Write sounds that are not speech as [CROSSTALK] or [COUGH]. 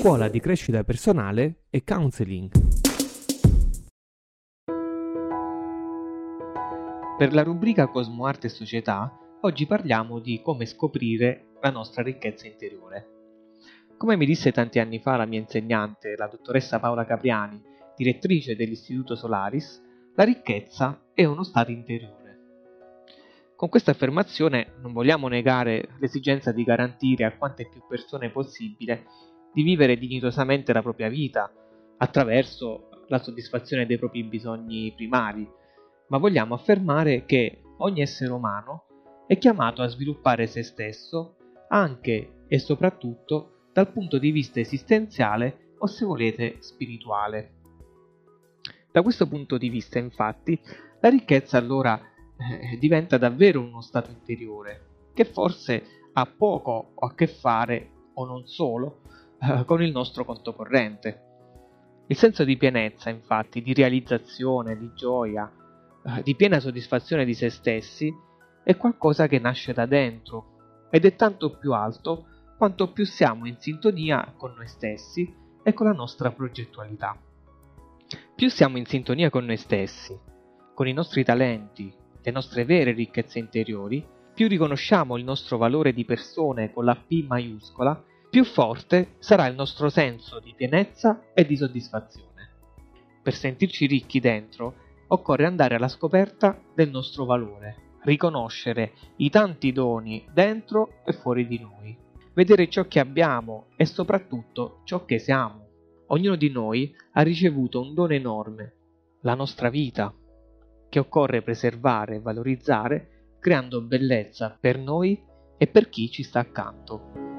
scuola di crescita personale e counseling. Per la rubrica Cosmo Arte e Società, oggi parliamo di come scoprire la nostra ricchezza interiore. Come mi disse tanti anni fa la mia insegnante, la dottoressa Paola Capriani, direttrice dell'Istituto Solaris, la ricchezza è uno stato interiore. Con questa affermazione non vogliamo negare l'esigenza di garantire a quante più persone possibile di vivere dignitosamente la propria vita attraverso la soddisfazione dei propri bisogni primari, ma vogliamo affermare che ogni essere umano è chiamato a sviluppare se stesso anche e soprattutto dal punto di vista esistenziale o se volete spirituale. Da questo punto di vista infatti la ricchezza allora eh, diventa davvero uno stato interiore, che forse ha poco a che fare, o non solo, [LAUGHS] con il nostro conto corrente. Il senso di pienezza, infatti, di realizzazione, di gioia, eh, di piena soddisfazione di se stessi, è qualcosa che nasce da dentro ed è tanto più alto quanto più siamo in sintonia con noi stessi e con la nostra progettualità. Più siamo in sintonia con noi stessi, con i nostri talenti, le nostre vere ricchezze interiori, più riconosciamo il nostro valore di persone con la P maiuscola, più forte sarà il nostro senso di pienezza e di soddisfazione. Per sentirci ricchi dentro, occorre andare alla scoperta del nostro valore, riconoscere i tanti doni dentro e fuori di noi, vedere ciò che abbiamo e soprattutto ciò che siamo. Ognuno di noi ha ricevuto un dono enorme, la nostra vita, che occorre preservare e valorizzare creando bellezza per noi e per chi ci sta accanto.